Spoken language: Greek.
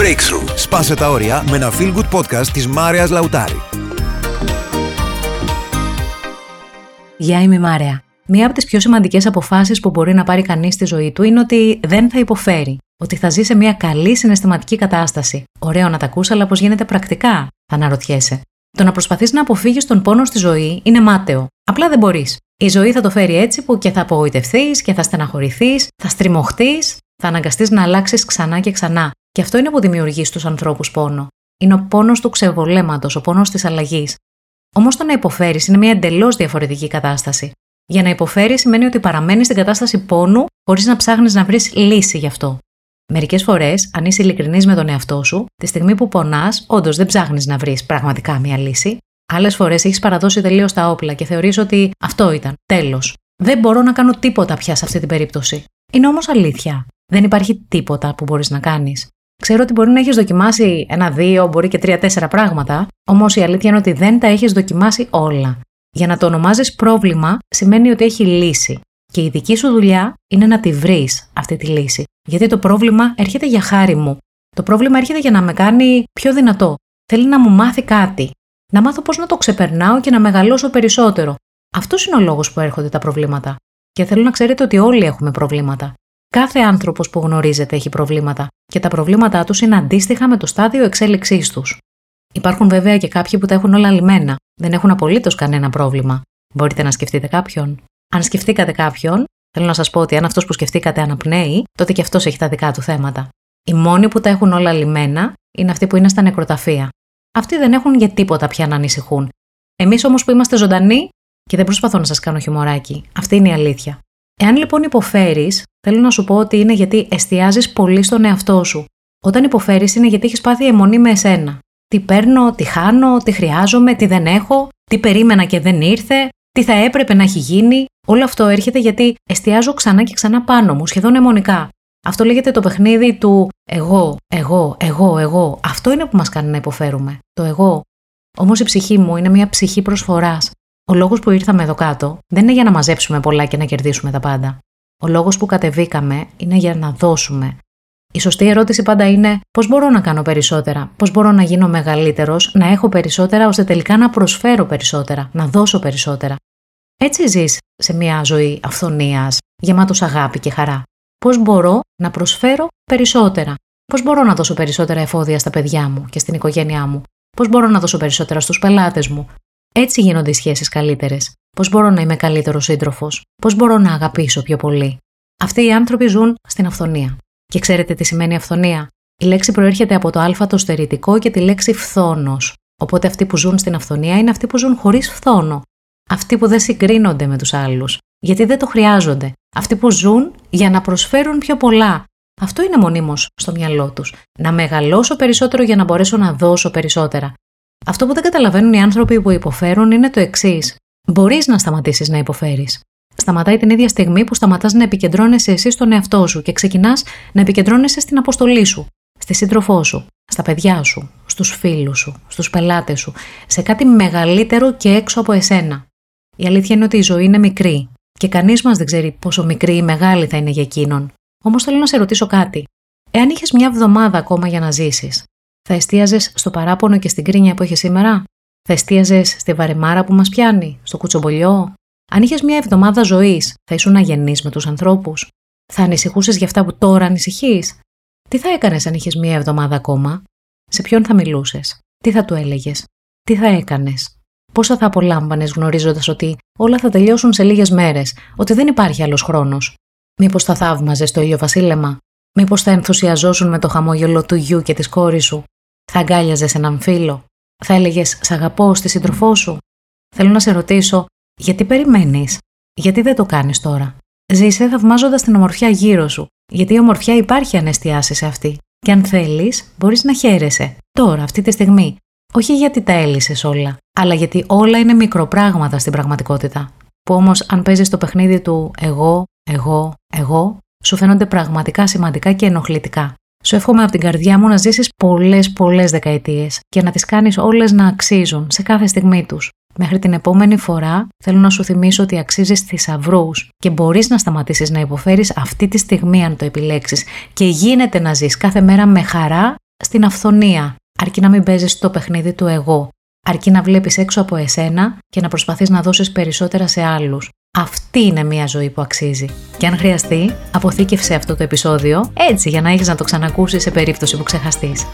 Breakthrough. Σπάσε τα όρια με ένα feel good podcast της Μάρειας Λαουτάρη. Γεια, είμαι η Μάρια. Μία από τις πιο σημαντικές αποφάσεις που μπορεί να πάρει κανείς στη ζωή του είναι ότι δεν θα υποφέρει. Ότι θα ζει σε μια καλή συναισθηματική κατάσταση. Ωραίο να τα ακούς, αλλά πώς γίνεται πρακτικά, θα αναρωτιέσαι. Το να προσπαθείς να αποφύγεις τον πόνο στη ζωή είναι μάταιο. Απλά δεν μπορείς. Η ζωή θα το φέρει έτσι που και θα απογοητευτεί και θα στεναχωρηθείς, θα στριμωχτείς, θα αναγκαστείς να αλλάξεις ξανά και ξανά. Και αυτό είναι που δημιουργεί στους ανθρώπους πόνο. Είναι ο πόνος του ξεβολέματος, ο πόνος της αλλαγής. Όμως το να υποφέρεις είναι μια εντελώς διαφορετική κατάσταση. Για να υποφέρεις σημαίνει ότι παραμένεις στην κατάσταση πόνου χωρίς να ψάχνεις να βρεις λύση γι' αυτό. Μερικές φορές, αν είσαι ειλικρινής με τον εαυτό σου, τη στιγμή που πονάς, όντως δεν ψάχνεις να βρεις πραγματικά μια λύση. Άλλες φορές έχεις παραδώσει τελείως τα όπλα και θεωρείς ότι αυτό ήταν. Τέλος. Δεν μπορώ να κάνω τίποτα πια σε αυτή την περίπτωση. Είναι όμως αλήθεια. Δεν υπάρχει τίποτα που μπορείς να κάνεις. Ξέρω ότι μπορεί να έχεις δοκιμάσει ένα-δύο, μπορεί και τρία-τέσσερα πράγματα, όμως η αλήθεια είναι ότι δεν τα έχεις δοκιμάσει όλα. Για να το ονομάζεις πρόβλημα σημαίνει ότι έχει λύση. Και η δική σου δουλειά είναι να τη βρεις αυτή τη λύση. Γιατί το πρόβλημα έρχεται για χάρη μου. Το πρόβλημα έρχεται για να με κάνει πιο δυνατό. Θέλει να μου μάθει κάτι. Να μάθω πώς να το ξεπερνάω και να μεγαλώσω περισσότερο. Αυτός είναι ο λόγος που έρχονται τα προβλήματα. Και θέλω να ξέρετε ότι όλοι έχουμε προβλήματα. Κάθε άνθρωπος που γνωρίζετε έχει προβλήματα και τα προβλήματά τους είναι αντίστοιχα με το στάδιο εξέλιξής τους. Υπάρχουν βέβαια και κάποιοι που τα έχουν όλα λιμένα, δεν έχουν απολύτως κανένα πρόβλημα. Μπορείτε να σκεφτείτε κάποιον. Αν σκεφτήκατε κάποιον, θέλω να σας πω ότι αν αυτός που σκεφτήκατε αναπνέει, τότε και αυτός έχει τα δικά του θέματα. Οι μόνοι που τα έχουν όλα λιμένα είναι αυτοί που είναι στα νεκροταφεία. Αυτοί δεν έχουν για τίποτα πια να ανησυχούν. Εμείς όμως που είμαστε ζωντανοί, και δεν προσπαθώ να σας κάνω χιμωράκι, αυτή είναι η αλήθεια. Εάν λοιπόν υποφέρεις, θέλω να σου πω ότι είναι γιατί εστιάζεις πολύ στον εαυτό σου. Όταν υποφέρεις, είναι γιατί έχεις πάθει αιμονή με εσένα. Τι παίρνω, τι χάνω, τι χρειάζομαι, τι δεν έχω, τι περίμενα και δεν ήρθε, τι θα έπρεπε να έχει γίνει. Όλο αυτό έρχεται γιατί εστιάζω ξανά και ξανά πάνω μου, σχεδόν αιμονικά. Αυτό λέγεται το παιχνίδι του εγώ, εγώ, εγώ, εγώ. Αυτό είναι που μας κάνει να υποφέρουμε. Το εγώ. Όμως η ψυχή μου είναι μια ψυχή προσφοράς. Ο λόγος που ήρθαμε εδώ κάτω δεν είναι για να μαζέψουμε πολλά και να κερδίσουμε τα πάντα. Ο λόγος που κατεβήκαμε είναι για να δώσουμε. Η σωστή ερώτηση πάντα είναι πώς μπορώ να κάνω περισσότερα, πώς μπορώ να γίνω μεγαλύτερος, να έχω περισσότερα ώστε τελικά να προσφέρω περισσότερα, να δώσω περισσότερα. Έτσι ζεις σε μια ζωή αυθονίας, γεμάτος αγάπη και χαρά. Πώς μπορώ να προσφέρω περισσότερα, πώς μπορώ να δώσω περισσότερα εφόδια στα παιδιά μου και στην οικογένειά μου, πώς μπορώ να δώσω περισσότερα στους πελάτες μου, έτσι γίνονται οι σχέσεις καλύτερες. Πώς μπορώ να είμαι καλύτερος σύντροφος, πώς μπορώ να αγαπήσω πιο πολύ; Αυτοί οι άνθρωποι ζουν στην αυθονία. Και ξέρετε τι σημαίνει αυθονία; Η λέξη προέρχεται από το α το στερητικό και τη λέξη φθόνος. Οπότε αυτοί που ζουν στην αυθονία είναι αυτοί που ζουν χωρίς φθόνο. Αυτοί που δεν συγκρίνονται με τους άλλους. Γιατί δεν το χρειάζονται. Αυτοί που ζουν για να προσφέρουν πιο πολλά. Αυτό είναι μονίμως στο μυαλό τους. Να μεγαλώσω περισσότερο για να μπορέσω να δώσω περισσότερα. Αυτό που δεν καταλαβαίνουν οι άνθρωποι που υποφέρουν είναι το εξής. Μπορείς να σταματήσεις να υποφέρεις. Σταματάει την ίδια στιγμή που σταματάς να επικεντρώνεσαι εσύ στον εαυτό σου και ξεκινάς να επικεντρώνεσαι στην αποστολή σου, στη σύντροφό σου, στα παιδιά σου, στους φίλους σου, στους πελάτες σου, σε κάτι μεγαλύτερο και έξω από εσένα. Η αλήθεια είναι ότι η ζωή είναι μικρή και κανείς μας δεν ξέρει πόσο μικρή ή μεγάλη θα είναι για εκείνον. Όμως θέλω να σε ρωτήσω κάτι. Εάν είχες μια εβδομάδα ακόμα για να ζήσεις, θα εστίαζες στο παράπονο και στην κρίνια που έχει σήμερα; Θα εστίαζες στη βαρεμάρα που μας πιάνει, στο κουτσομπολιό; Αν είχες μια εβδομάδα ζωής, θα ήσουν αγενής με τους ανθρώπους; Θα ανησυχούσες για αυτά που τώρα ανησυχείς; Τι θα έκανες αν είχες μια εβδομάδα ακόμα; Σε ποιον θα μιλούσες; Τι θα του έλεγες; Τι θα έκανες; Πόσα θα απολάμβανες γνωρίζοντας ότι όλα θα τελειώσουν σε λίγες μέρες, ότι δεν υπάρχει άλλος χρόνος; Μήπως θα θαύμαζες το ήλιο βασίλεμα; Μήπως θα ενθουσιαζόσουν με το χαμόγελο του γιου και της κόρης σου; Θα αγκάλιαζες έναν φίλο. Θα έλεγες Σ' αγαπώ στη σύντροφό σου. Θέλω να σε ρωτήσω, γιατί περιμένεις, γιατί δεν το κάνεις τώρα; Ζήσε θαυμάζοντας την ομορφιά γύρω σου, γιατί η ομορφιά υπάρχει αν εστιάσει σε αυτή. Και αν θέλεις, μπορείς να χαίρεσαι. Τώρα, αυτή τη στιγμή. Όχι γιατί τα έλυσες όλα, αλλά γιατί όλα είναι μικροπράγματα στην πραγματικότητα. Που όμως, αν παίζεις το παιχνίδι του εγώ, εγώ, εγώ, σου φαίνονται πραγματικά σημαντικά και ενοχλητικά. Σου εύχομαι από την καρδιά μου να ζήσεις πολλές, πολλές δεκαετίες και να τις κάνεις όλες να αξίζουν σε κάθε στιγμή τους. Μέχρι την επόμενη φορά θέλω να σου θυμίσω ότι αξίζεις θησαυρού και μπορείς να σταματήσεις να υποφέρεις αυτή τη στιγμή αν το επιλέξεις και γίνεται να ζεις κάθε μέρα με χαρά στην αυθονία, αρκεί να μην παίζεις το παιχνίδι του εγώ, αρκεί να βλέπεις έξω από εσένα και να προσπαθείς να δώσεις περισσότερα σε άλλους. Αυτή είναι μια ζωή που αξίζει. Και αν χρειαστεί, αποθήκευσε αυτό το επεισόδιο έτσι για να έχεις να το ξανακούσεις σε περίπτωση που ξεχαστείς.